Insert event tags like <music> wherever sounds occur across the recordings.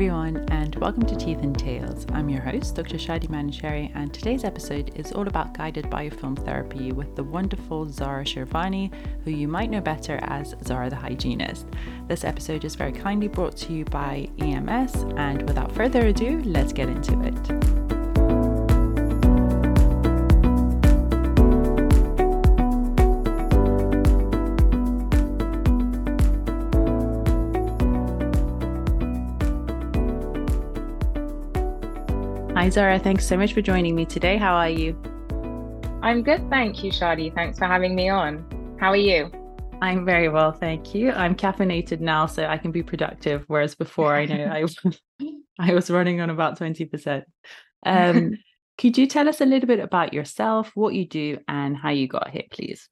everyone, and welcome to Teeth and Tales. I'm your host, Dr. Shadi Manochehri, and today's episode is all about guided biofilm therapy with the wonderful Zara Shirvani, who you might know better as Zara the Hygienist. This episode is very kindly brought to you by EMS, and without further ado, let's get into it. Zara. Thanks so much for joining me today. How are you? I'm good. Thank you, Shadi. Thanks for having me on. How are you? I'm very well, thank you. I'm caffeinated now, so I can be productive. Whereas before, I know I, <laughs> <laughs> I was running on about 20%. Um, <laughs> could you tell us a little bit about yourself, what you do, and how you got here, please?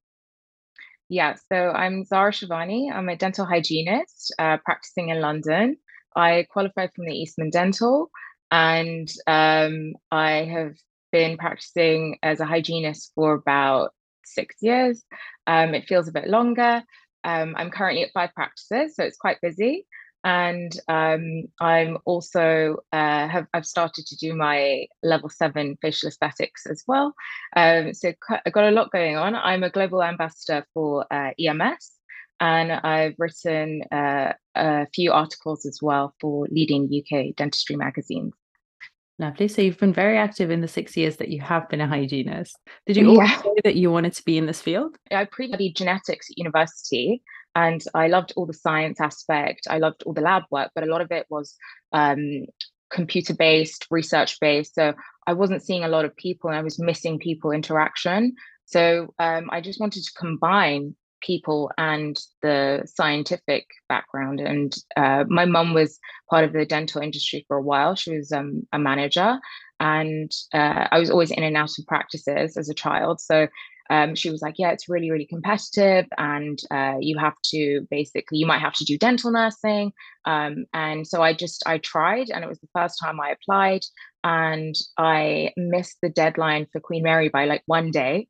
Yeah, so I'm Zara Shirvani. I'm a dental hygienist uh, practicing in London. I qualified from the Eastman Dental and um, I have been practicing as a hygienist for about six years. Um, it feels a bit longer. Um, I'm currently at five practices, so it's quite busy. And um, I'm also uh, have I've started to do my level seven facial aesthetics as well. Um, so I've got a lot going on. I'm a global ambassador for uh, EMS, and I've written uh, a few articles as well for leading UK dentistry magazines. Lovely. So you've been very active in the six years that you have been a hygienist. Did you always yeah. know that you wanted to be in this field? I pre-studied genetics at university and I loved all the science aspect. I loved all the lab work, but a lot of it was um, computer based, research based. So I wasn't seeing a lot of people and I was missing people interaction. So um, I just wanted to combine people and the scientific background. And uh, my mum was part of the dental industry for a while. She was um, a manager, and uh, I was always in and out of practices as a child. So um, she was like, "Yeah, it's really, really competitive, and uh, you have to basically, you might have to do dental nursing." Um, and so I just I tried, and it was the first time I applied, and I missed the deadline for Queen Mary by like one day.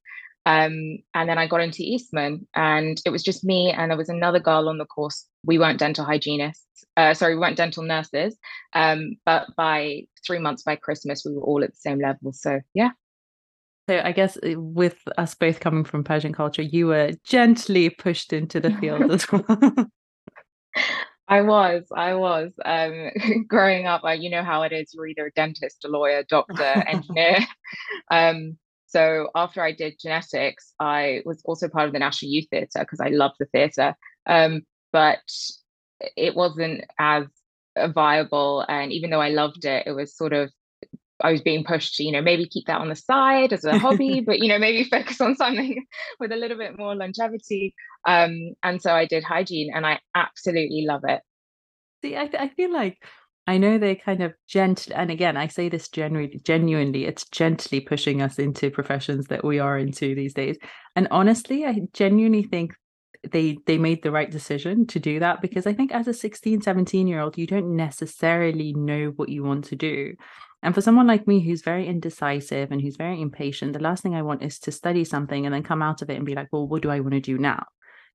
Um, and then I got into Eastman, and it was just me, and there was another girl on the course. We weren't dental hygienists, uh, sorry, we weren't dental nurses. Um, but by three months by Christmas, we were all at the same level. So yeah. So I guess uh, with us both coming from Persian culture, you were gently pushed into the field as <laughs> well. I was, I was. Um, <laughs> growing up, I, you know how it is. You're either a dentist, a lawyer, doctor, <laughs> engineer. um, so after I did genetics, I was also part of the National Youth Theatre because I loved the theatre. Um, but it wasn't as viable. And even though I loved it, it was sort of I was being pushed to, you know, maybe keep that on the side as a hobby, <laughs> but you know, maybe focus on something <laughs> with a little bit more longevity. Um, and so I did hygiene, and I absolutely love it. See, I, I feel like I know they're kind of gently, and again, I say this genuinely, genuinely, it's gently pushing us into professions that we are into these days. And honestly, I genuinely think they they made the right decision to do that because I think as a 16, 17 year old, you don't necessarily know what you want to do. And for someone like me who's very indecisive and who's very impatient, the last thing I want is to study something and then come out of it and be like, well, what do I want to do now?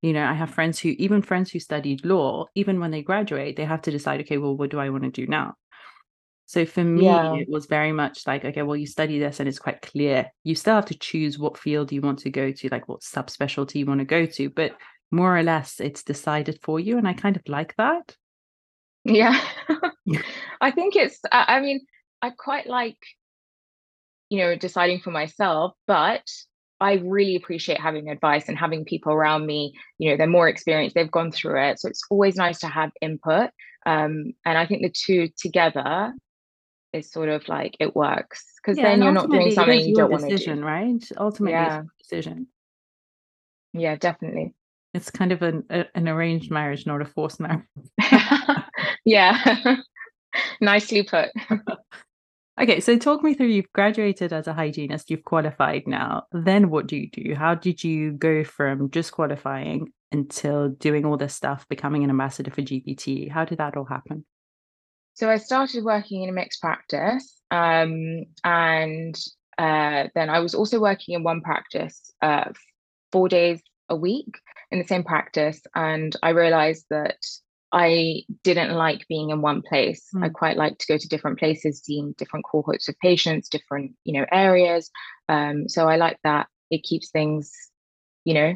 You know i have friends who even friends who studied law even when they graduate they have to decide okay well what do i want to do now? So for me yeah. it was very much like okay well you study this and it's quite clear. You still have to choose what field you want to go to like what subspecialty you want to go to but more or less it's decided for you and i kind of like that. Yeah. <laughs> I think it's i mean i quite like you know deciding for myself but I really appreciate having advice and having people around me. You know, they're more experienced, they've gone through it. So it's always nice to have input. Um, and I think the two together is sort of like it works because yeah, then you're not doing something you don't want to do. Right? Ultimately, yeah. decision. Yeah, definitely. It's kind of an a, an arranged marriage, not a forced marriage. <laughs> yeah, <laughs> nicely put. <laughs> Okay, so talk me through you've graduated as a hygienist, you've qualified now. Then what do you do? How did you go from just qualifying until doing all this stuff, becoming an ambassador for GBT? How did that all happen? So I started working in a mixed practice. Um, and uh, then I was also working in one practice uh, four days a week in the same practice. And I realized that I didn't like being in one place. Mm. I quite like to go to different places, seeing different cohorts of patients, different, you know, areas. Um, so I like that. It keeps things, you know,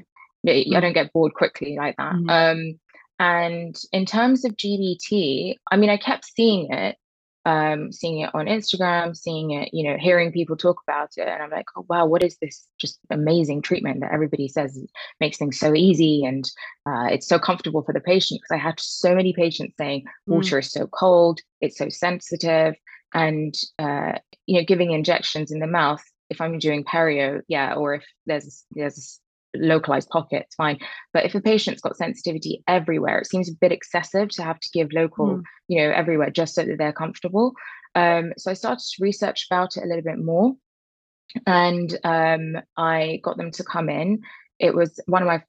mm. I don't get bored quickly like that. Mm-hmm. Um, and in terms of GBT, I mean, I kept seeing it, um, seeing it on Instagram, seeing it, you know, hearing people talk about it. And I'm like, oh, wow, what is this just amazing treatment that everybody says makes things so easy and uh, it's so comfortable for the patient? Because I had so many patients saying mm. water is so cold, it's so sensitive. And, uh, you know, giving injections in the mouth if I'm doing perio, yeah, or if there's there's localized pockets, fine. But if a patient's got sensitivity everywhere, it seems a bit excessive to have to give local, mm. you know, everywhere just so that they're comfortable. Um, so I started to research about it a little bit more, and um, I got them to come in. It was one of my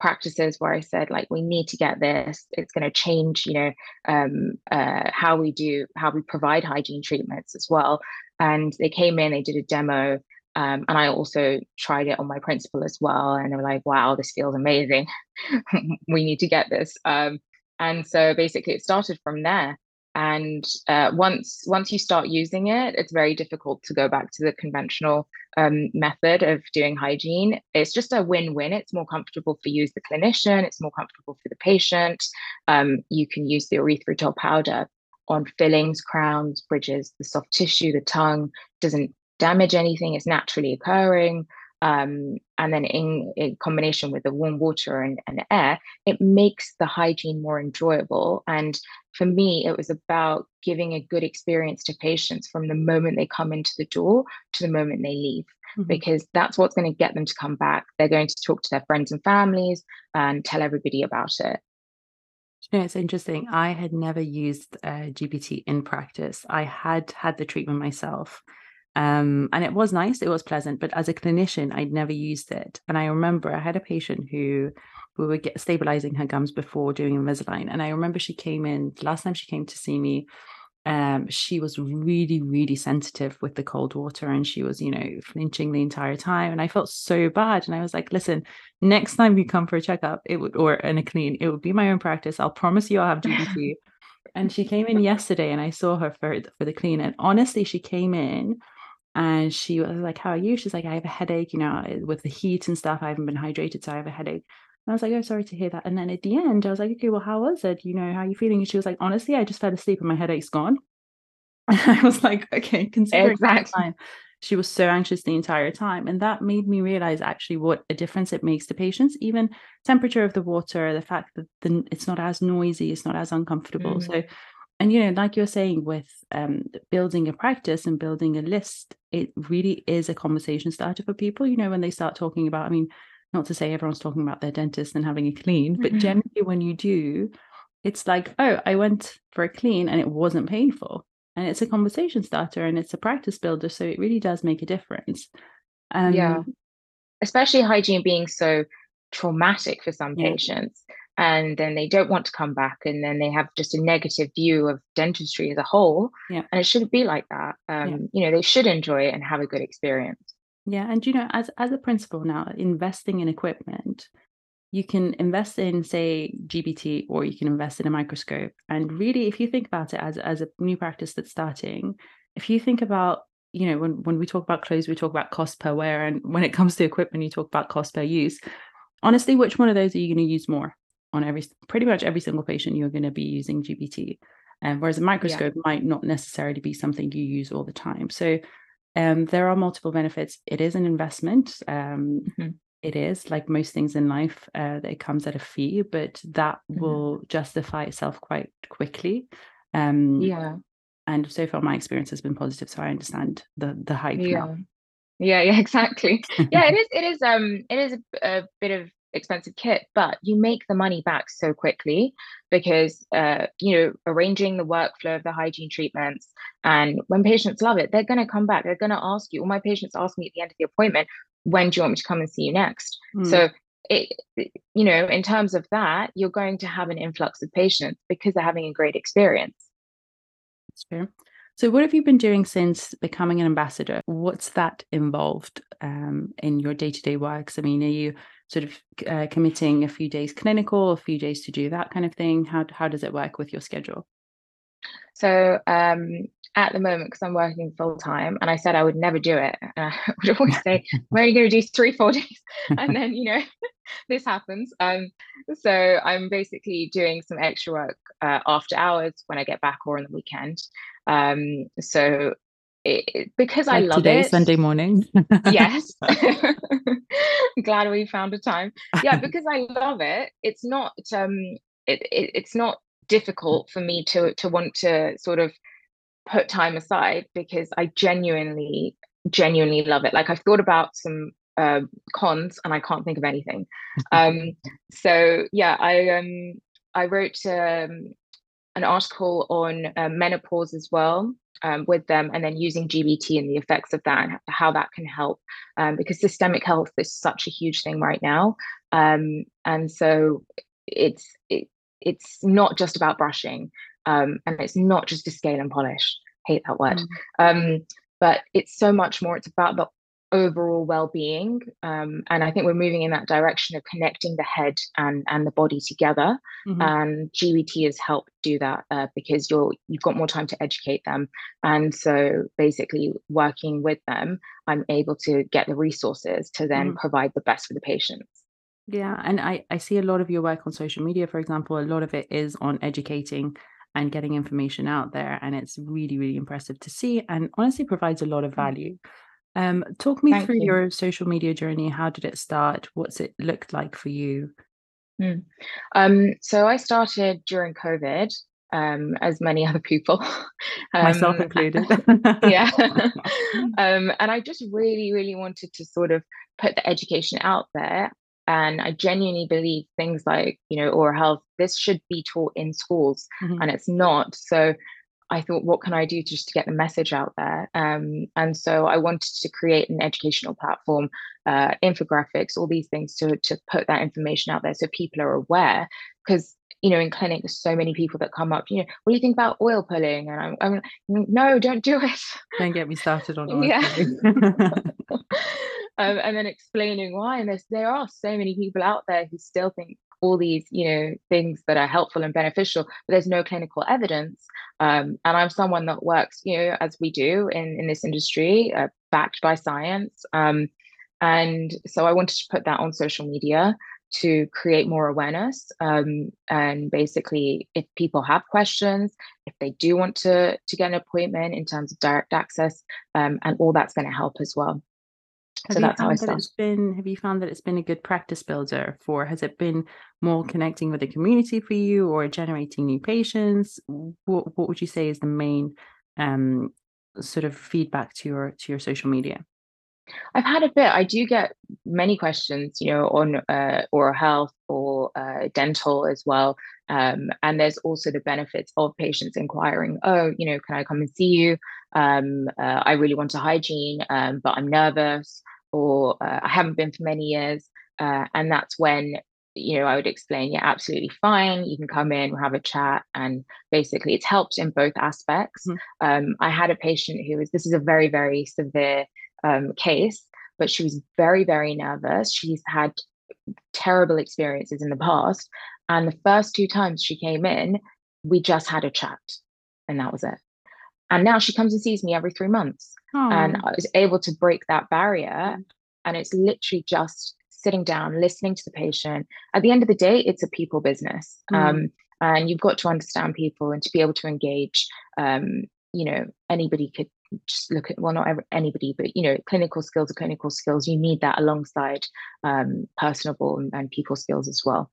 practices where I said, like, we need to get this. It's going to change, you know, um, uh, how we do, how we provide hygiene treatments as well. And they came in, they did a demo. Um, and I also tried it on my principal as well. And they were like, wow, this feels amazing. <laughs> we need to get this. Um, and so basically it started from there. And uh, once once you start using it, it's very difficult to go back to the conventional um, method of doing hygiene. It's just a win-win. It's more comfortable for you as the clinician. It's more comfortable for the patient. Um, you can use the erythritol powder on fillings, crowns, bridges, the soft tissue, the tongue. Doesn't damage anything, it's naturally occurring. Um, and then in, in, combination with the warm water and, and air, it makes the hygiene more enjoyable. And for me, it was about giving a good experience to patients from the moment they come into the door to the moment they leave. Mm-hmm. Because that's what's going to get them to come back. They're going to talk to their friends and families and tell everybody about it. You know, it's interesting. I had never used uh, GBT in practice. I had had the treatment myself, um, and it was nice, it was pleasant, but as a clinician, I'd never used it. And I remember I had a patient who we were get, stabilizing her gums before doing Invisalign. And I remember she came in, last time she came to see me, um, she was really, really sensitive with the cold water and she was, you know, flinching the entire time. And I felt so bad. And I was like, listen, next time you come for a checkup, it would, or in a clean, it would be my own practice. I'll promise you I'll have GBT. <laughs> and she came in yesterday and I saw her for, for the clean. And honestly, she came in and she was like, How are you? She's like, I have a headache, you know, with the heat and stuff. I haven't been hydrated, so I have a headache. And I was like, Oh, sorry to hear that. And then at the end, I was like, Okay, well, how was it? You know, how are you feeling? And she was like, Honestly, I just fell asleep and my headache's gone. <laughs> And I was like, Okay, considering exactly. time, she was so anxious the entire time. And that made me realize actually what a difference it makes to patients, even temperature of the water, the fact that the, it's not as noisy, it's not as uncomfortable. Mm-hmm. So and you know like you're saying with um, building a practice and building a list it really is a conversation starter for people you know when they start talking about i mean not to say everyone's talking about their dentist and having a clean but mm-hmm. generally when you do it's like oh i went for a clean and it wasn't painful and it's a conversation starter and it's a practice builder so it really does make a difference um, yeah especially hygiene being so traumatic for some yeah. patients and then they don't want to come back and then they have just a negative view of dentistry as a whole yeah. and it shouldn't be like that. Um, yeah. you know they should enjoy it and have a good experience. Yeah and you know as as a principal now investing in equipment you can invest in say gbt or you can invest in a microscope. And really if you think about it as as a new practice that's starting if you think about you know when when we talk about clothes we talk about cost per wear and when it comes to equipment you talk about cost per use. Honestly which one of those are you going to use more on every pretty much every single patient you're going to be using gbt and um, whereas a microscope yeah. might not necessarily be something you use all the time so um, there are multiple benefits it is an investment um, mm-hmm. it is like most things in life uh, it comes at a fee but that mm-hmm. will justify itself quite quickly um, yeah and so far my experience has been positive so i understand the the hype yeah now. yeah yeah <laughs> exactly yeah it <laughs> is it is um it is a, a bit of expensive kit, but you make the money back so quickly because uh, you know arranging the workflow of the hygiene treatments, and when patients love it, they're going to come back. They're going to ask you. All my patients ask me at the end of the appointment, "When do you want me to come and see you next?" Mm. So it, you know, in terms of that, you're going to have an influx of patients because they're having a great experience. That's fair. So, what have you been doing since becoming an ambassador? What's that involved um, in your day to day works? I mean, are you sort of uh, committing a few days clinical, a few days to do that kind of thing? How how does it work with your schedule? So um, at the moment, because I'm working full time, and I said I would never do it, and I <laughs> would always say I'm only going to do three, four days, <laughs> and then you know <laughs> this happens. Um, so I'm basically doing some extra work uh, after hours when I get back or on the weekend. Um, so it, because like I love it. today, it. Sunday morning. yes. <laughs> <laughs> Glad we found a time. Yeah, <laughs> because I love it. It's not um it, it it's not difficult for me to to want to sort of put time aside because I genuinely genuinely love it. Like I've thought about some uh, cons and I can't think of anything. Um so yeah, I um I wrote um an article on uh, menopause as well um, with them and then using GBT and the effects of that and how that can help um, because systemic health is such a huge thing right now. Um, and so it's it, it's not just about brushing um, and it's not just to scale and polish. Hate that word. Mm. but it's so much more. It's about the overall well-being um, and i think we're moving in that direction of connecting the head and and the body together mm-hmm. and gbt has helped do that uh, because you're you've got more time to educate them and so basically working with them i'm able to get the resources to then mm-hmm. provide the best for the patients yeah and i i see a lot of your work on social media for example a lot of it is on educating and getting information out there and it's really really impressive to see and honestly provides a lot of mm. value um, talk me Thank through you. your social media journey. How did it start? What's it looked like for you? Mm. Um, so I started during COVID, um, as many <laughs> other people, <laughs> myself um, included. <laughs> yeah, um, and I just really, really wanted to sort of put the education out there. And I genuinely believe things like, you know, oral health, this should be taught in schools, mm-hmm. and it's not. So I thought, what can I do just to get the message out there? Um, and so I wanted to create an educational platform, uh, infographics, all these things to, to put that information out there so people are aware. Because, you know, in clinic, there's so many people that come up, you know, what do you think about oil pulling? And I'm, I'm no, don't do it. Don't get me started on <laughs> oil yeah. <laughs> um, and then explaining why. And there are so many people out there who still think all these you know things that are helpful and beneficial but there's no clinical evidence um, and i'm someone that works you know as we do in in this industry uh, backed by science um, and so i wanted to put that on social media to create more awareness um, and basically if people have questions if they do want to to get an appointment in terms of direct access um, and all that's going to help as well have so that's how I it's been have you found that it's been a good practice builder for has it been more connecting with the community for you or generating new patients? What, what would you say is the main um sort of feedback to your to your social media I've had a bit. I do get many questions, you know, on uh, oral health or uh, dental as well. Um, and there's also the benefits of patients inquiring, oh, you know, can I come and see you? Um, uh, I really want a hygiene, um, but I'm nervous or uh, I haven't been for many years. Uh, and that's when, you know, I would explain, yeah, absolutely fine. You can come in, we'll have a chat. And basically, it's helped in both aspects. Mm-hmm. Um, I had a patient who was, this is a very, very severe um, case, but she was very, very nervous. She's had terrible experiences in the past. And the first two times she came in, we just had a chat, and that was it. And now she comes and sees me every three months. And I was able to break that barrier. And it's literally just sitting down, listening to the patient. At the end of the day, it's a people business. Mm. Um, and you've got to understand people and to be able to engage. Um, you know, anybody could just look at, well, not anybody, but, you know, clinical skills are clinical skills. You need that alongside um, personable and, and people skills as well.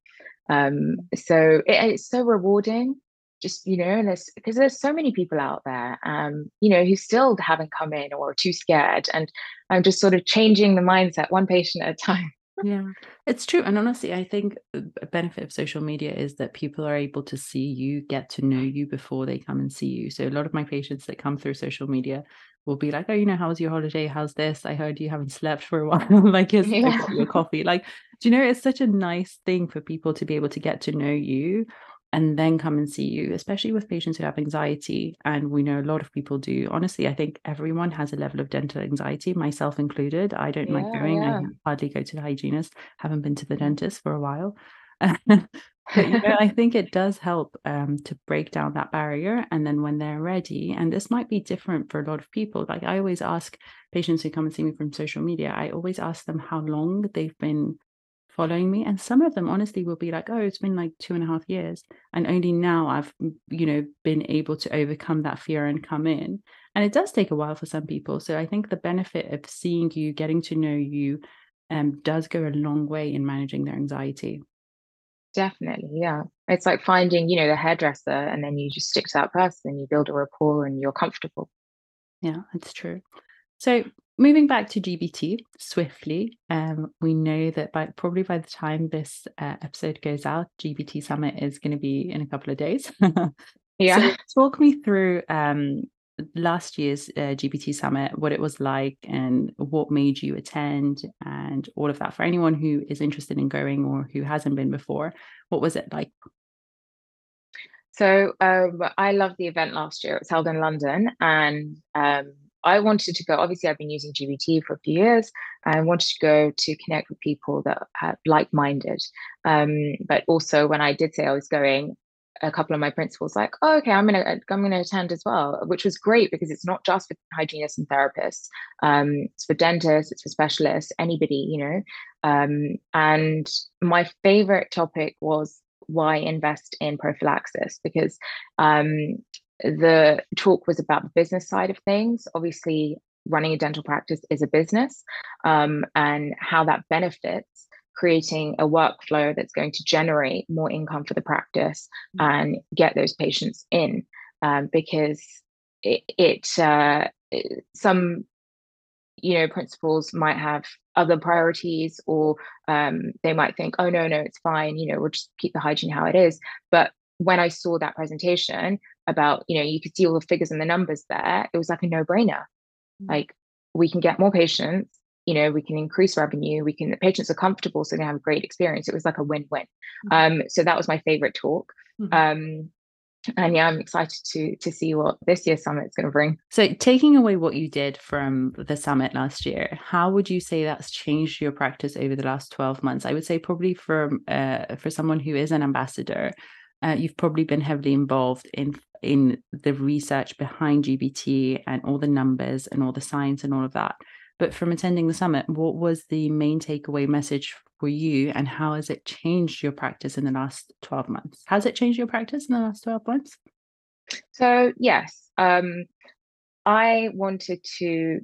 Um, so it, it's so rewarding just you know and there's because there's so many people out there um you know who still haven't come in or too scared and i'm just sort of changing the mindset one patient at a time yeah. It's true and honestly i think a benefit of social media is that people are able to see you get to know you before they come and see you. So a lot of my patients that come through social media will be like oh you know how was your holiday? How's this? I heard you haven't slept for a while. <laughs> Like here's yeah. your coffee. Like do you know it's such a nice thing for people to be able to get to know you and then come and see you, especially with patients who have anxiety. And we know a lot of people do. Honestly, I think everyone has a level of dental anxiety, myself included. I don't yeah, like going, yeah. I hardly go to the hygienist, haven't been to the dentist for a while. <laughs> but you know, I think it <laughs> does help um, to break down that barrier. And then when they're ready, and this might be different for a lot of people, like I always ask patients who come and see me from social media, I always ask them how long they've been following me. And some of them honestly will be like, oh, it's been like two and a half years. And only now I've, you know, been able to overcome that fear and come in. And it does take a while for some people. So I think the benefit of seeing you, getting to know you, um, does go a long way in managing their anxiety. Definitely, yeah. It's like finding, you know, the hairdresser and then you just stick to that person, you build a rapport and you're comfortable. Yeah, that's true. So moving back to GBT swiftly, um, we know that by probably by the time this uh, episode goes out, GBT Summit is going to be in a couple of days. <laughs> yeah. So talk me through um, last year's uh, GBT Summit, what it was like, and what made you attend, and all of that. For anyone who is interested in going or who hasn't been before, what was it like? So um, I loved the event last year. It was held in London, and um, I wanted to go. Obviously, I've been using GBT for a few years. I wanted to go to connect with people that are like-minded. Um, but also, when I did say I was going, a couple of my principals like, oh, okay, I'm gonna I'm gonna attend as well, which was great because it's not just for hygienists and therapists. Um, it's for dentists, it's for specialists, anybody, you know. Um, and my favorite topic was why invest in prophylaxis because um, the talk was about the business side of things. Obviously, running a dental practice is a business, um, and how that benefits creating a workflow that's going to generate more income for the practice mm-hmm. and get those patients in um, because it, it uh, some you know principals might have other priorities or um, they might think oh no no it's fine you know we'll just keep the hygiene how it is but when i saw that presentation about you know you could see all the figures and the numbers there it was like a no-brainer mm-hmm. like we can get more patients you know we can increase revenue we can the patients are comfortable so they have a great experience it was like a win-win mm-hmm. um so that was my favorite talk mm-hmm. um and yeah i'm excited to to see what this year's summit is going to bring so taking away what you did from the summit last year how would you say that's changed your practice over the last 12 months i would say probably for uh, for someone who is an ambassador uh, you've probably been heavily involved in in the research behind gbt and all the numbers and all the science and all of that but from attending the summit, what was the main takeaway message for you and how has it changed your practice in the last 12 months? Has it changed your practice in the last 12 months? So, yes, um, I wanted to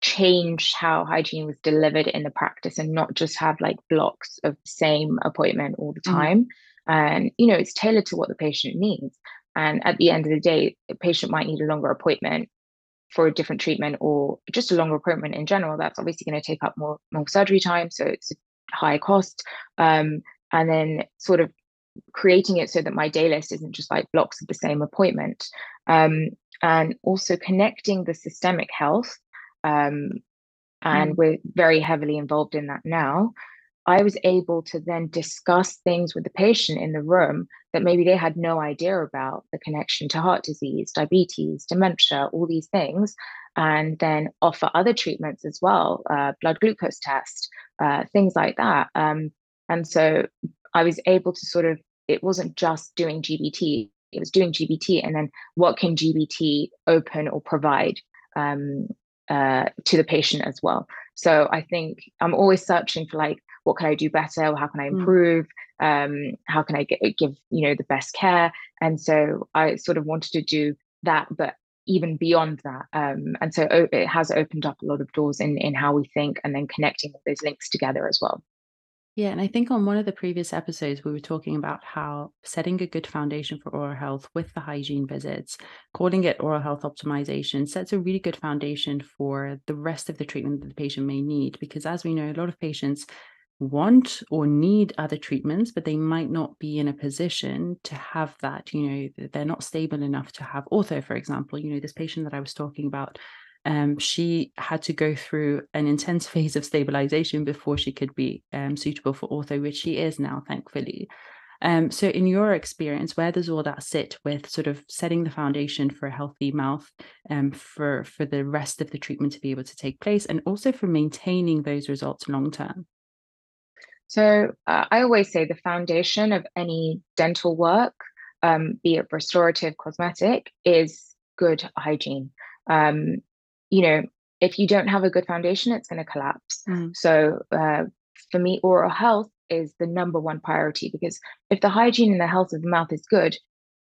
change how hygiene was delivered in the practice and not just have like blocks of the same appointment all the mm-hmm. time. Mm-hmm. And, you know, it's tailored to what the patient needs. And at the end of the day, a patient might need a longer appointment for a different treatment or just a longer appointment in general, that's obviously going to take up more more surgery time, so it's a higher cost. Um, and then sort of creating it so that my day list isn't just like blocks of the same appointment, um, and also connecting the systemic health. Um, and mm. we're very heavily involved in that now. I was able to then discuss things with the patient in the room that maybe they had no idea about the connection to heart disease, diabetes, dementia, all these things, and then offer other treatments as well, uh, blood glucose test, uh, things like that. Um, and so I was able to sort of, it wasn't just doing GBT, it was doing GBT, and then what can GBT open or provide um, uh, to the patient as well. So I think I'm always searching for like, what can I do better? How can I mm. improve? Mm. Um, how can I get, give you know the best care? And so I sort of wanted to do that, but even beyond that. Um, and so it has opened up a lot of doors in in how we think, and then connecting those links together as well. Yeah, and I think on one of the previous episodes, we were talking about how setting a good foundation for oral health with the hygiene visits, calling it oral health optimization, sets a really good foundation for the rest of the treatment that the patient may need. Because as we know, a lot of patients want or need other treatments, but they might not be in a position to have that. You know, they're not stable enough to have ortho, for example. You know, this patient that I was talking about um, she had to go through an intense <laughs> phase of stabilization before she could be um, suitable for ortho, which she is now, thankfully. Um, so, in your experience, where does all that sit with sort of setting the foundation for a healthy mouth, um, for for the rest of the treatment to be able to take place, and also for maintaining those results long term? So, uh, I always say the foundation of any dental work, um, be it restorative, cosmetic, is good hygiene. Um, you know, if you don't have a good foundation, it's going to collapse. Mm. So, uh, for me, oral health is the number one priority because if the hygiene and the health of the mouth is good,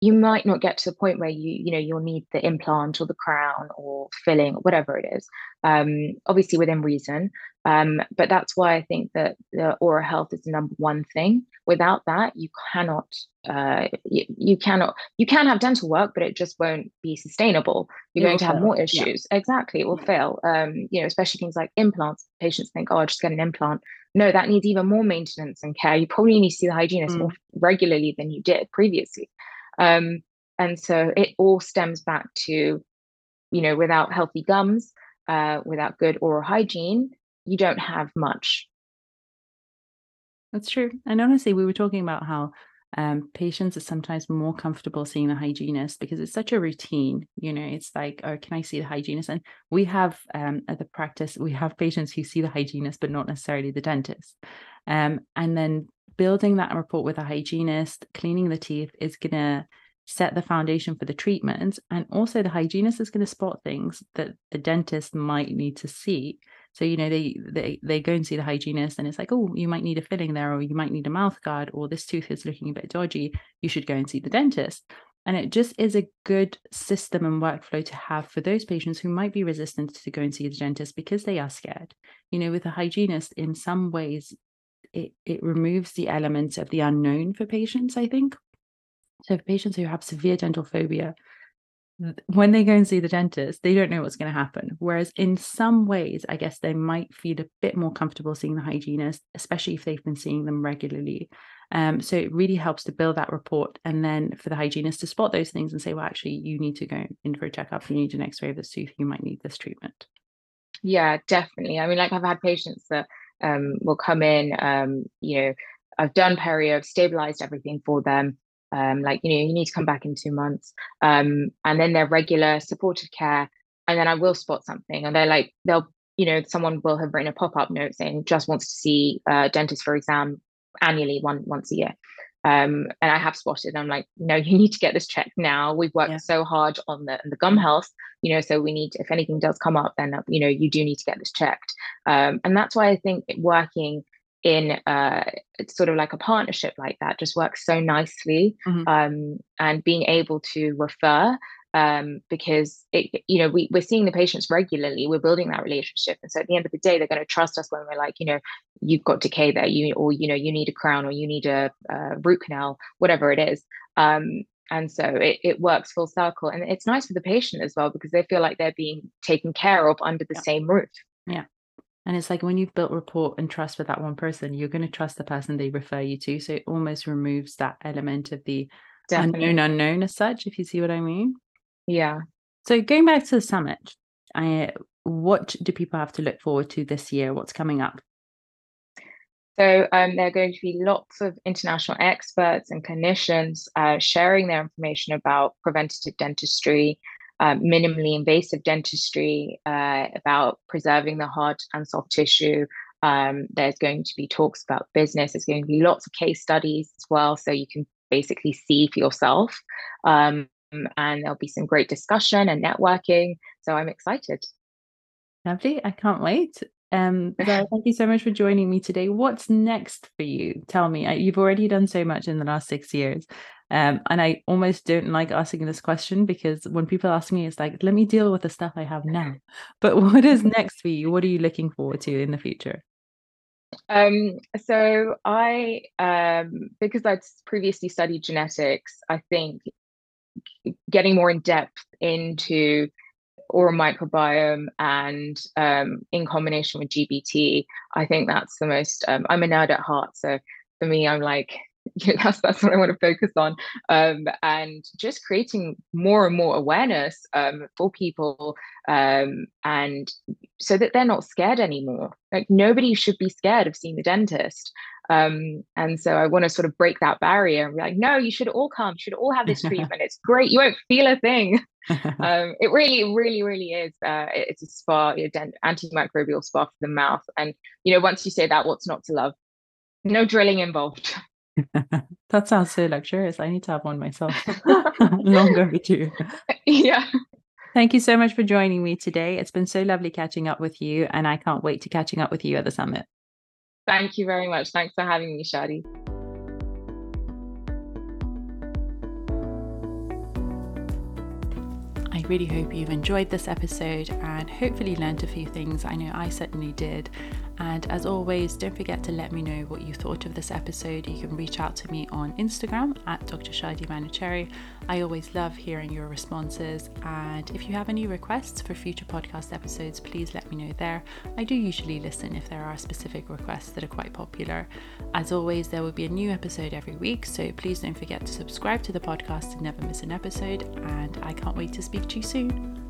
you might not get to the point where you you know you'll need the implant or the crown or filling or whatever it is um, obviously within reason um, but that's why i think that the oral health is the number one thing without that you cannot uh, you, you, cannot you can have dental work but it just won't be sustainable you're it going to have fail. more issues yeah. exactly it will yeah. fail um, you know especially things like implants patients think oh i'll just get an implant no that needs even more maintenance and care you probably need to see the hygienist mm. more regularly than you did previously um, and so it all stems back to, you know, without healthy gums, uh, without good oral hygiene, you don't have much. That's true. And honestly, we were talking about how um, patients are sometimes more comfortable seeing the hygienist because it's such a routine. You know, it's like, oh, can I see the hygienist? And we have um, at the practice, we have patients who see the hygienist, but not necessarily the dentist. Um, and then building that rapport with a hygienist, cleaning the teeth is going to set the foundation for the treatment. And also, the hygienist is going to spot things that the dentist might need to see. So, you know, they, they, they go and see the hygienist, and it's like, oh, you might need a filling there, or you might need a mouth guard, or this tooth is looking a bit dodgy. You should go and see the dentist. And it just is a good system and workflow to have for those patients who might be resistant to go and see the dentist because they are scared. You know, with a hygienist, in some ways, it, it removes the element of the unknown for patients, I think. So for patients who have severe dental phobia, when they go and see the dentist, they don't know what's going to happen. Whereas in some ways, I guess they might feel a bit more comfortable seeing the hygienist, especially if they've been seeing them regularly. Um, so it really helps to build that report and then for the hygienist to spot those things and say, well, actually, you need to go in for a checkup. You need an x ray of this tooth. You might need this treatment. Yeah, definitely. I mean, like I've had patients that um, will come in. Um, you know, I've done perio, I've stabilized everything for them. Um, like you know, you need to come back in two months, um, and then their regular supportive care, and then I will spot something, and they're like, they'll, you know, someone will have written a pop up note saying just wants to see a dentist for exam annually, one once a year. Um, and I have spotted. I'm like, no, <laughs> you need to get this checked now. We've worked yeah. so hard on the the gum health, you know. So we need, if anything does come up, then you know you do need to get this checked. Um, and that's why I think working in uh, sort of like a partnership like that just works so nicely. Mm-hmm. Um, and being able to refer um, because it, you know we, we're seeing the patients regularly we're building that relationship and so at the end of the day they're going to trust us when we're like you know you've got decay there you or you know you need a crown or you need a, a root canal whatever it is um, and so it, it works full circle and it's nice for the patient as well because they feel like they're being taken care of under the yeah. same roof yeah and it's like when you've built rapport and trust with that one person you're going to trust the person they refer you to so it almost removes that element of the Definitely. unknown unknown as such if you see what i mean yeah. So going back to the summit, I, what do people have to look forward to this year? What's coming up? So um, there are going to be lots of international experts and clinicians uh, sharing their information about preventative dentistry, uh, minimally invasive dentistry, uh, about preserving the hard and soft tissue. Um, there's going to be talks about business. There's going to be lots of case studies as well, so you can basically see for yourself. Um, and there'll be some great discussion and networking. So I'm excited. Lovely. I can't wait. Um, <laughs> thank you so much for joining me today. What's next for you? Tell me. You've already done so much in the last six years. Um, and I almost don't like asking this question because when people ask me, it's like, let me deal with the stuff I have now. <laughs> But what is next for you? What are you looking forward to in the future? Um, so I, um, because I'd previously studied genetics, I think getting more in depth into oral microbiome and um, in combination with GBT, I think that's the most. Um, I'm a nerd at heart, so for me, I'm like <laughs> yeah, that's that's what I want to focus on, um, and just creating more and more awareness um, for people, um, and so that they're not scared anymore. Like nobody should be scared of seeing the dentist. Um, and so I want to sort of break that barrier and be like, no, you should all come, you should all have this <laughs> treatment. it's great. You won't feel a thing. <laughs> um, it really, really, really is. Uh, it's a spa, you know, antimicrobial spa for the mouth. And, you know, once you say that, what's not to love? No drilling involved. <laughs> <laughs> that sounds so luxurious. I need to have one myself. Long overdue. Yeah. Thank you so much for joining me today. It's been so lovely catching up with you, and I can't wait to catching up with you at the summit. Thank you very much. Thanks for having me, Shadi. Really hope you've enjoyed this episode and hopefully learned a few things. I know I certainly did. And as always, don't forget to let me know what you thought of this episode. You can reach out to me on Instagram at Dr. Shadi Manochehri. I always love hearing your responses. And if you have any requests for future podcast episodes, please let me know there. I do usually listen if there are specific requests that are quite popular. As always, there will be a new episode every week, so please don't forget to subscribe to the podcast to never miss an episode. And I can't wait to speak to you soon.